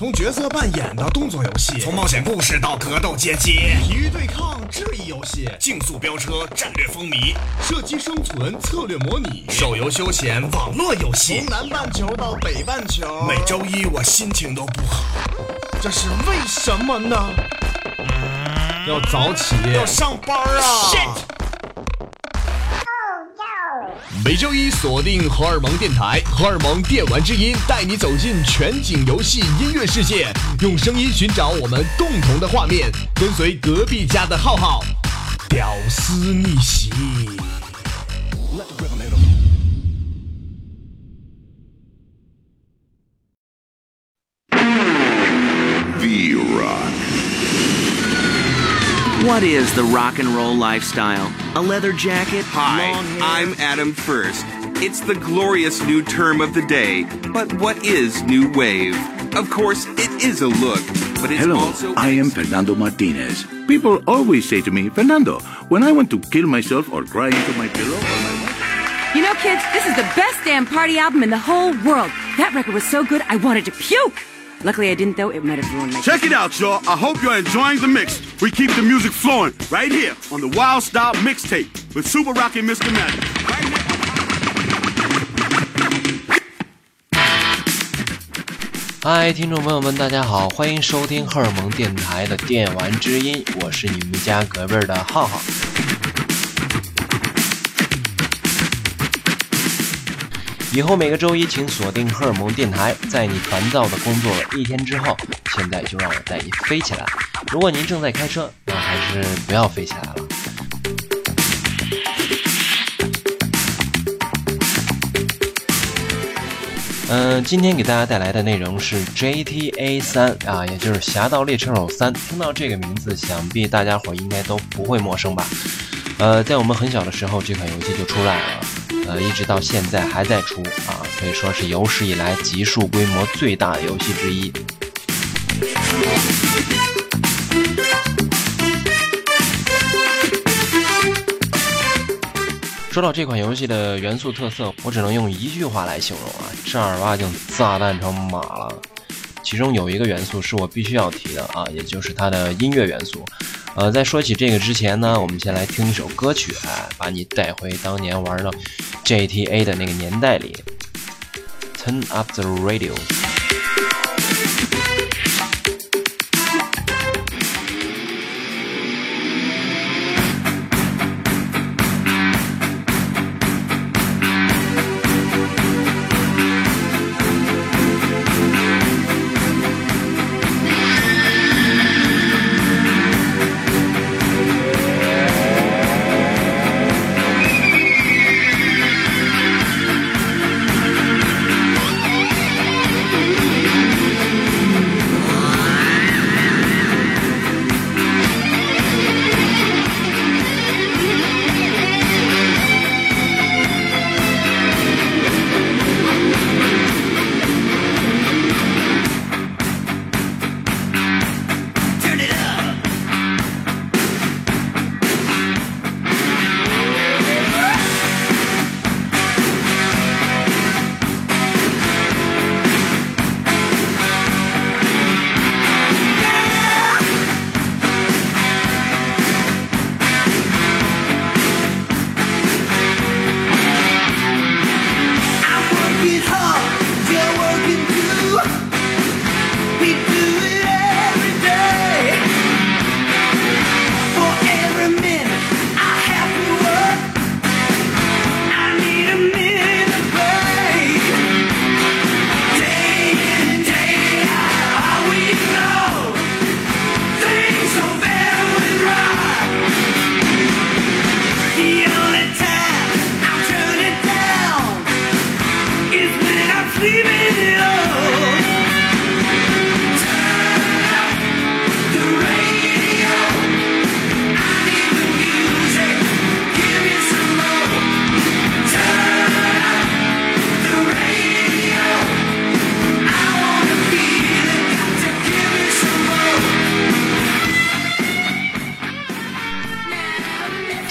从角色扮演到动作游戏，从冒险故事到格斗街机，体育对抗、智力游戏、竞速飙车、战略风靡、射击生存、策略模拟、手游休闲、网络游戏，从南半球到北半球，每周一我心情都不好，这是为什么呢？要早起，要上班啊！shit。每周一锁定荷尔蒙电台，荷尔蒙电玩之音带你走进全景游戏音乐世界，用声音寻找我们共同的画面，跟随隔壁家的浩浩，屌丝逆袭。V-Rock. What is the rock and roll lifestyle? A leather jacket? Hi, long hair? I'm Adam First. It's the glorious new term of the day. But what is new wave? Of course, it is a look, but it's Hello, also. I am Fernando Martinez. People always say to me, Fernando, when I want to kill myself or cry into my pillow or my wife. You know, kids, this is the best damn party album in the whole world. That record was so good, I wanted to puke. Luckily, I didn't, though. It might have ruined my. Check it out, y'all. I hope you're enjoying the mix. We keep the music flowing right here on the Wild Style Mixtape with Super Rocky Mr. Magic. Hi，听众朋友们，大家好，欢迎收听荷尔蒙电台的电玩之音，我是你们家隔壁的浩浩。以后每个周一，请锁定荷尔蒙电台。在你烦躁的工作了一天之后，现在就让我带你飞起来。如果您正在开车，那还是不要飞起来了。嗯，今天给大家带来的内容是 GTA 三啊，也就是《侠盗猎车手三》。听到这个名字，想必大家伙应该都不会陌生吧？呃，在我们很小的时候，这款游戏就出来了，呃，一直到现在还在出啊，可以说是有史以来集数规模最大的游戏之一。说到这款游戏的元素特色，我只能用一句话来形容啊，正儿八经炸弹成马了。其中有一个元素是我必须要提的啊，也就是它的音乐元素。呃，在说起这个之前呢，我们先来听一首歌曲，啊，把你带回当年玩到 GTA 的那个年代里。Turn up the radio。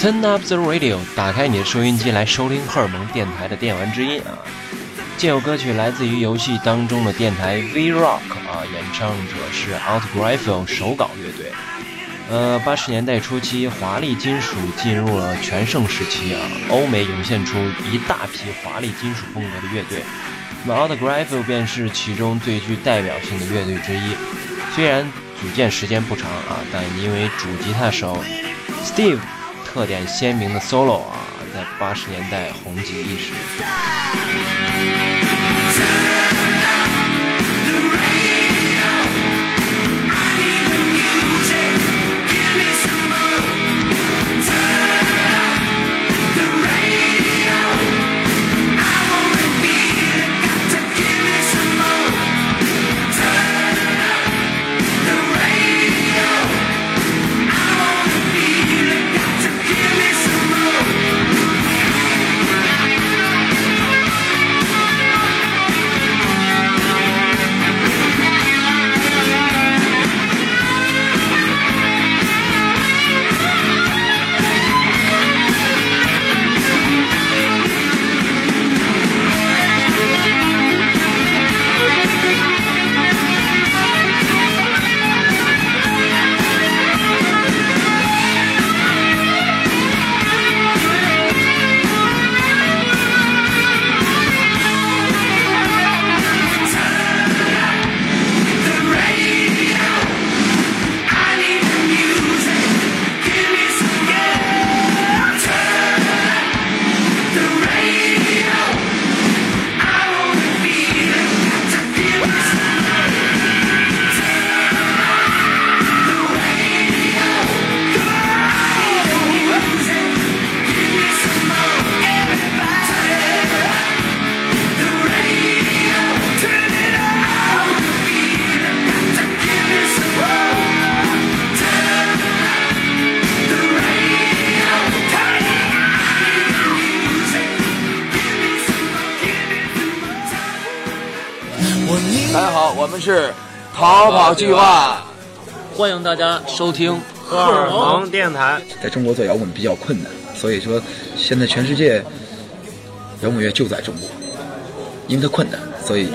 Turn up the radio，打开你的收音机来收听荷尔蒙电台的电玩之音啊！这首歌曲来自于游戏当中的电台 V Rock 啊，演唱者是 Out Grateful 手稿乐队。呃，八十年代初期，华丽金属进入了全盛时期啊，欧美涌现出一大批华丽金属风格的乐队，那么 Out Grateful 便是其中最具代表性的乐队之一。虽然组建时间不长啊，但因为主吉他手 Steve 特点鲜明的 solo 啊，在八十年代红极一时。逃跑计划，欢迎大家收听荷尔蒙电台。在中国做摇滚比较困难，所以说现在全世界摇滚乐就在中国，因为它困难，所以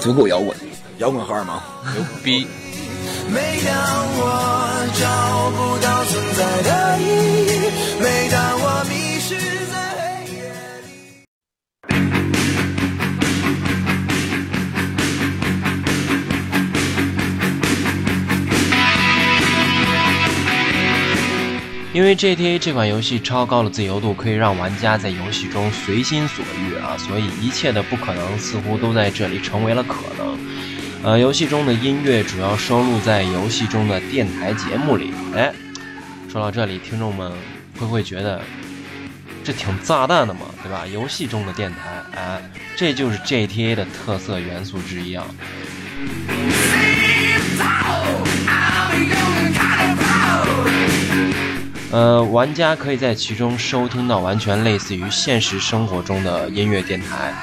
足够摇滚。摇滚荷尔蒙，牛逼！每当我找不到存在的意义，每当我因为 GTA 这款游戏超高的自由度，可以让玩家在游戏中随心所欲啊，所以一切的不可能似乎都在这里成为了可能。呃，游戏中的音乐主要收录在游戏中的电台节目里。哎，说到这里，听众们会不会觉得这挺炸弹的嘛？对吧？游戏中的电台，哎，这就是 GTA 的特色元素之一啊。呃，玩家可以在其中收听到完全类似于现实生活中的音乐电台。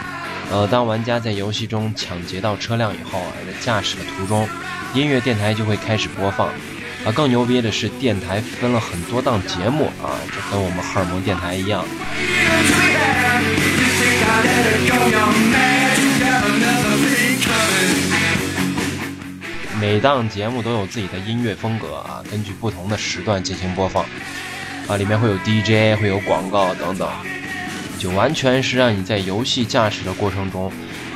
呃，当玩家在游戏中抢劫到车辆以后啊，在驾驶的途中，音乐电台就会开始播放。啊，更牛逼的是，电台分了很多档节目啊，这跟我们荷尔蒙电台一样。每档节目都有自己的音乐风格啊，根据不同的时段进行播放。啊，里面会有 DJ，会有广告等等，就完全是让你在游戏驾驶的过程中，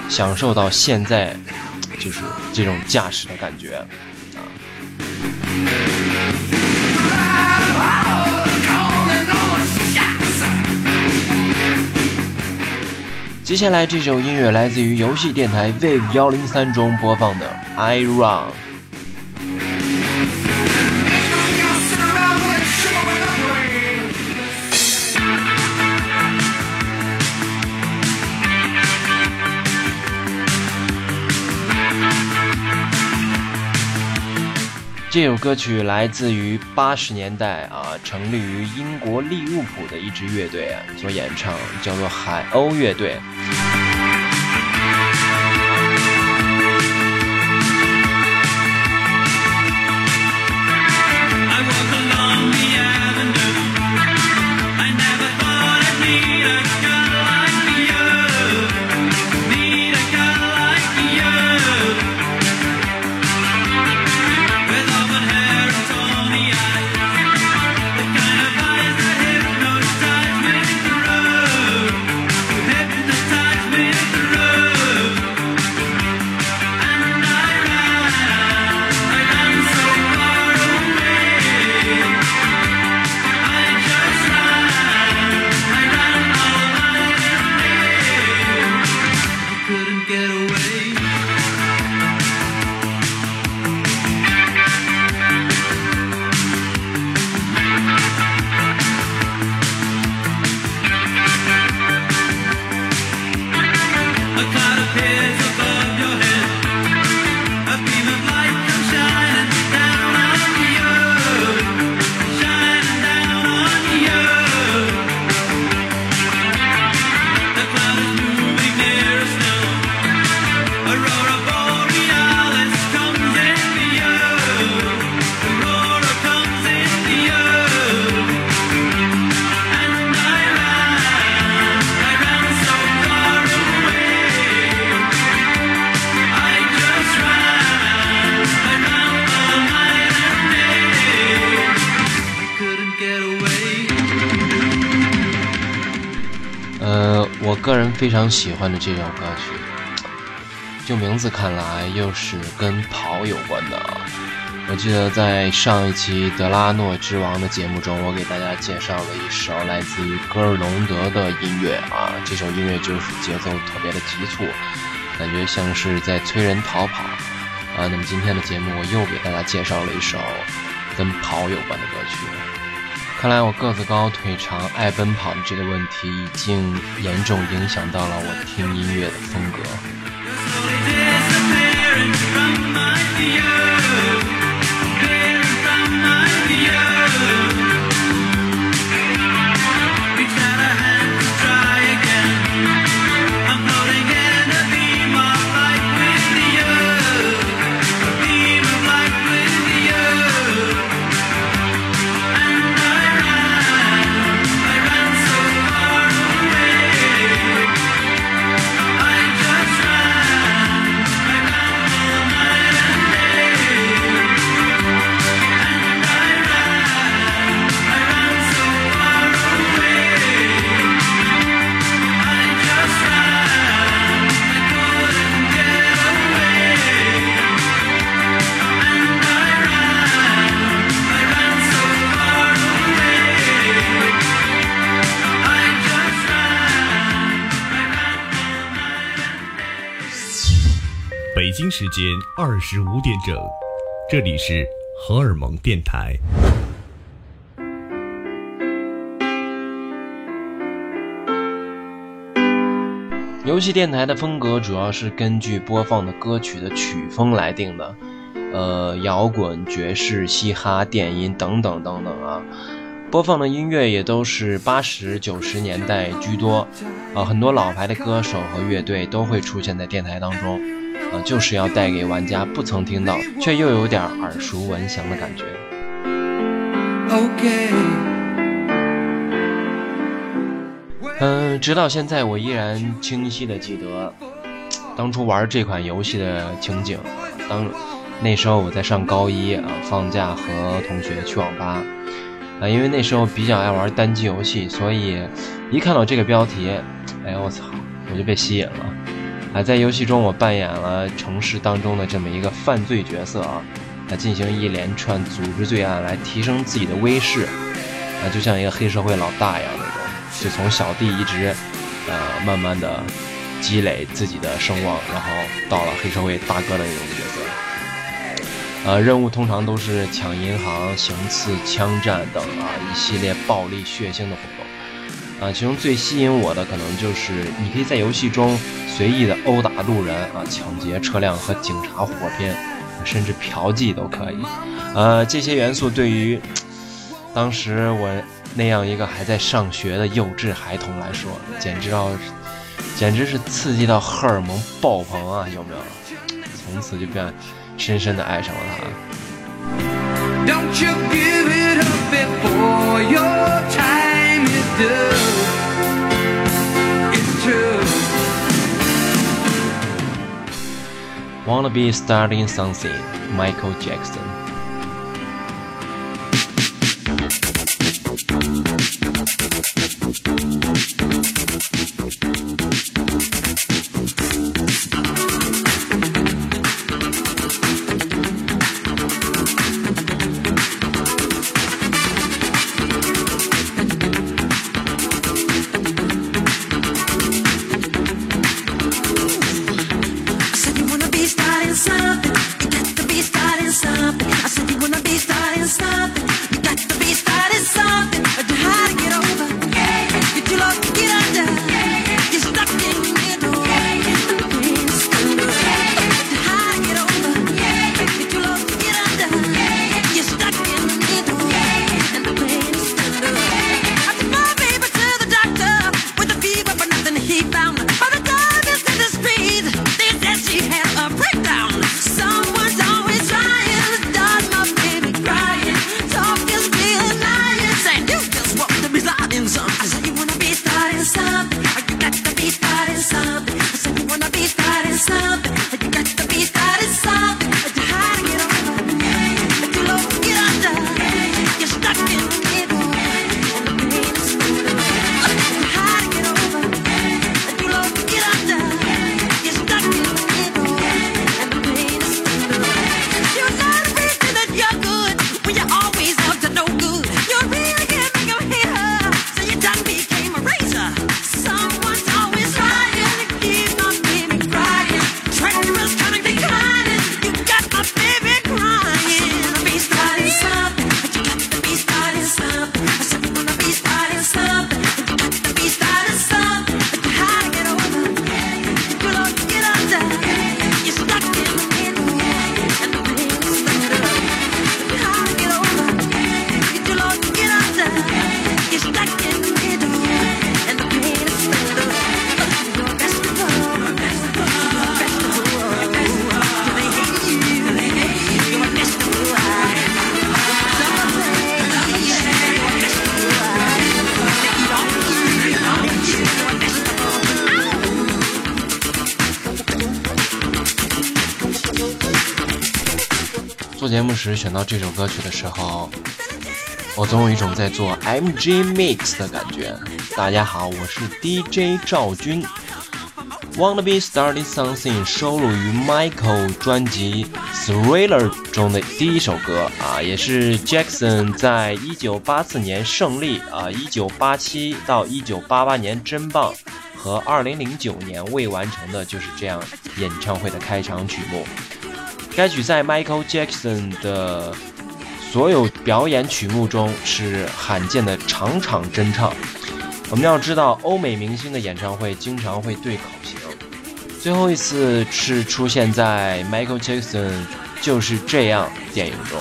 享受到现在就是这种驾驶的感觉啊。接下来这首音乐来自于游戏电台 Wave 幺零三中播放的《I Run》。这首歌曲来自于八十年代啊，成立于英国利物浦的一支乐队啊所演唱，叫做海鸥乐队。个人非常喜欢的这首歌曲，就名字看来又是跟跑有关的啊。我记得在上一期德拉诺之王的节目中，我给大家介绍了一首来自于戈尔隆德的音乐啊，这首音乐就是节奏特别的急促，感觉像是在催人逃跑啊。那么今天的节目我又给大家介绍了一首跟跑有关的歌曲。看来我个子高、腿长、爱奔跑的这个问题已经严重影响到了我听音乐的风格。时间二十五点整，这里是荷尔蒙电台。游戏电台的风格主要是根据播放的歌曲的曲风来定的，呃，摇滚、爵士、嘻哈、电音等等等等啊。播放的音乐也都是八十九十年代居多，啊，很多老牌的歌手和乐队都会出现在电台当中，啊，就是要带给玩家不曾听到却又有点耳熟闻详的感觉。嗯，直到现在我依然清晰的记得当初玩这款游戏的情景。当那时候我在上高一啊，放假和同学去网吧。啊，因为那时候比较爱玩单机游戏，所以一看到这个标题，哎我操，我就被吸引了。啊，在游戏中我扮演了城市当中的这么一个犯罪角色啊，来进行一连串组织罪案来提升自己的威势，啊，就像一个黑社会老大一样那种，就从小弟一直，呃，慢慢的积累自己的声望，然后到了黑社会大哥的那种角色。呃，任务通常都是抢银行、行刺、枪战等啊一系列暴力血腥的活动。啊，其中最吸引我的可能就是你可以在游戏中随意的殴打路人啊，抢劫车辆和警察火拼，甚至嫖妓都可以。呃，这些元素对于当时我那样一个还在上学的幼稚孩童来说，简直要简直是刺激到荷尔蒙爆棚啊！有没有？从此就变。深深的爱上了他。Wanna be starting something, Michael Jackson. 选到这首歌曲的时候，我总有一种在做 MG Mix 的感觉。大家好，我是 DJ 赵军。Wanna Be Starting Something 收录于 Michael 专辑 Thriller 中的第一首歌啊，也是 Jackson 在一九八四年胜利啊，一九八七到一九八八年真棒和二零零九年未完成的就是这样演唱会的开场曲目。该曲在 Michael Jackson 的所有表演曲目中是罕见的场场真唱。我们要知道，欧美明星的演唱会经常会对口型。最后一次是出现在 Michael Jackson 就是这样电影中。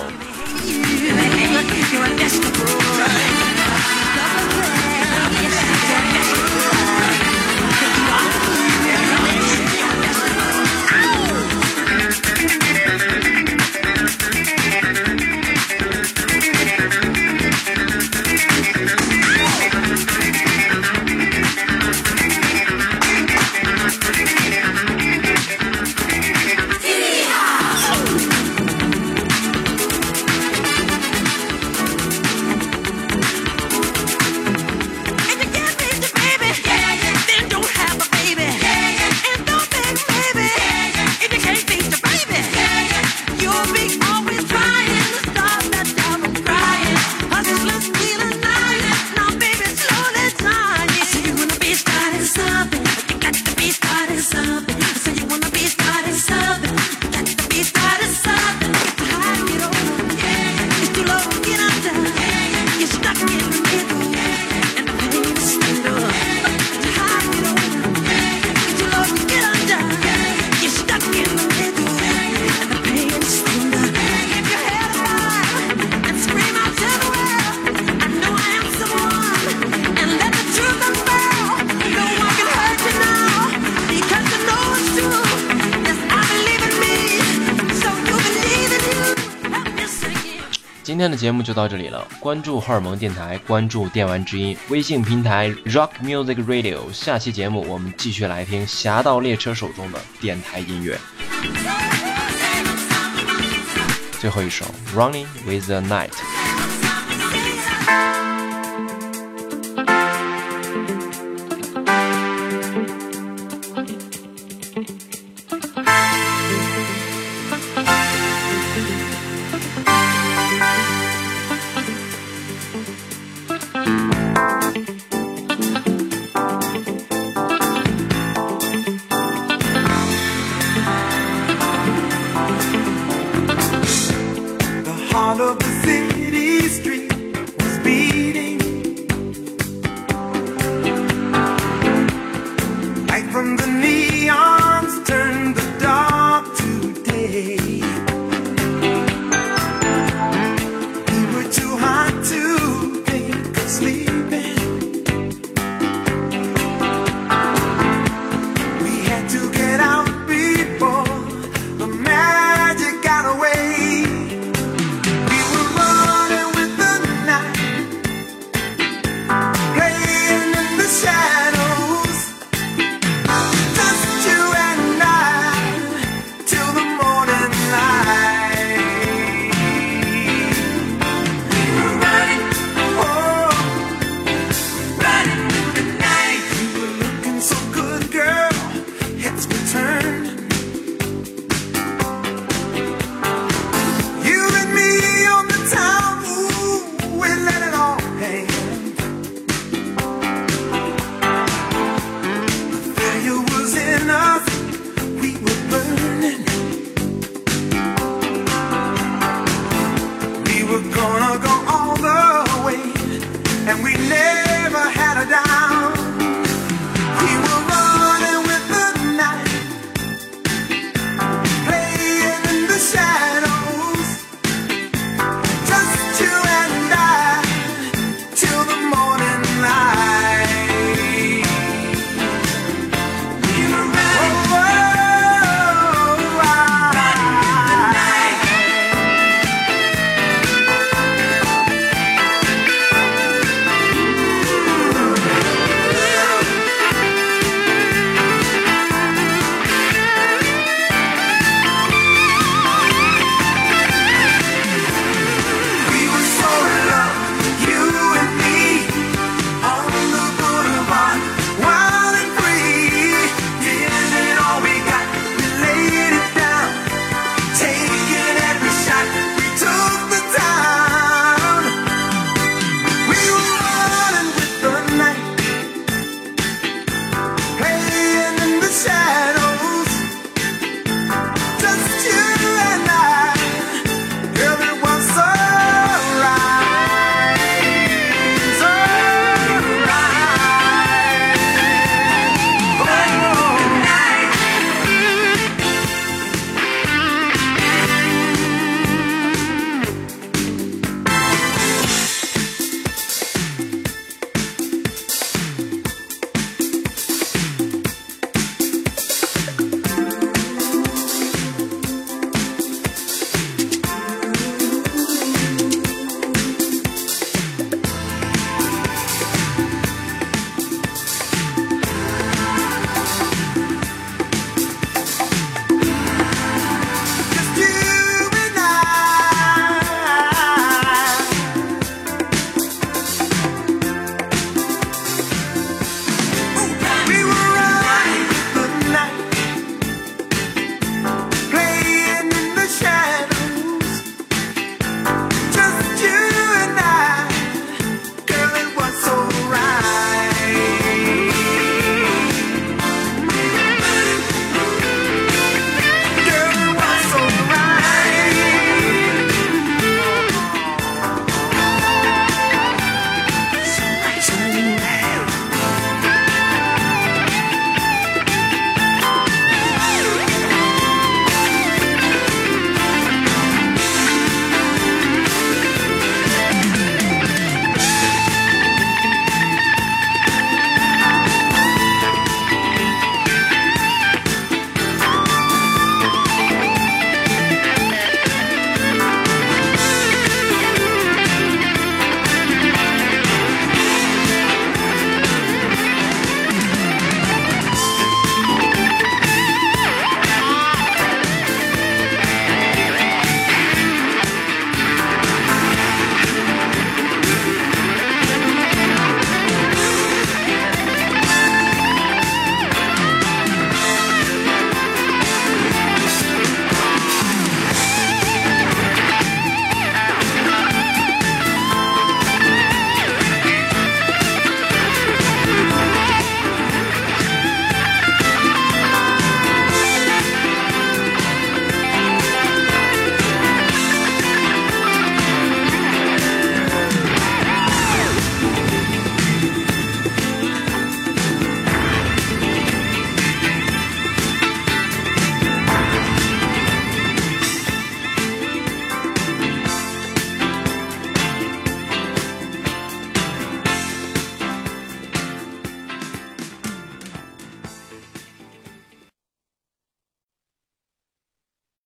今天的节目就到这里了，关注荷尔蒙电台，关注电玩之音微信平台 Rock Music Radio。下期节目我们继续来听《侠盗猎车手》中的电台音乐。最后一首《Running with the Night》。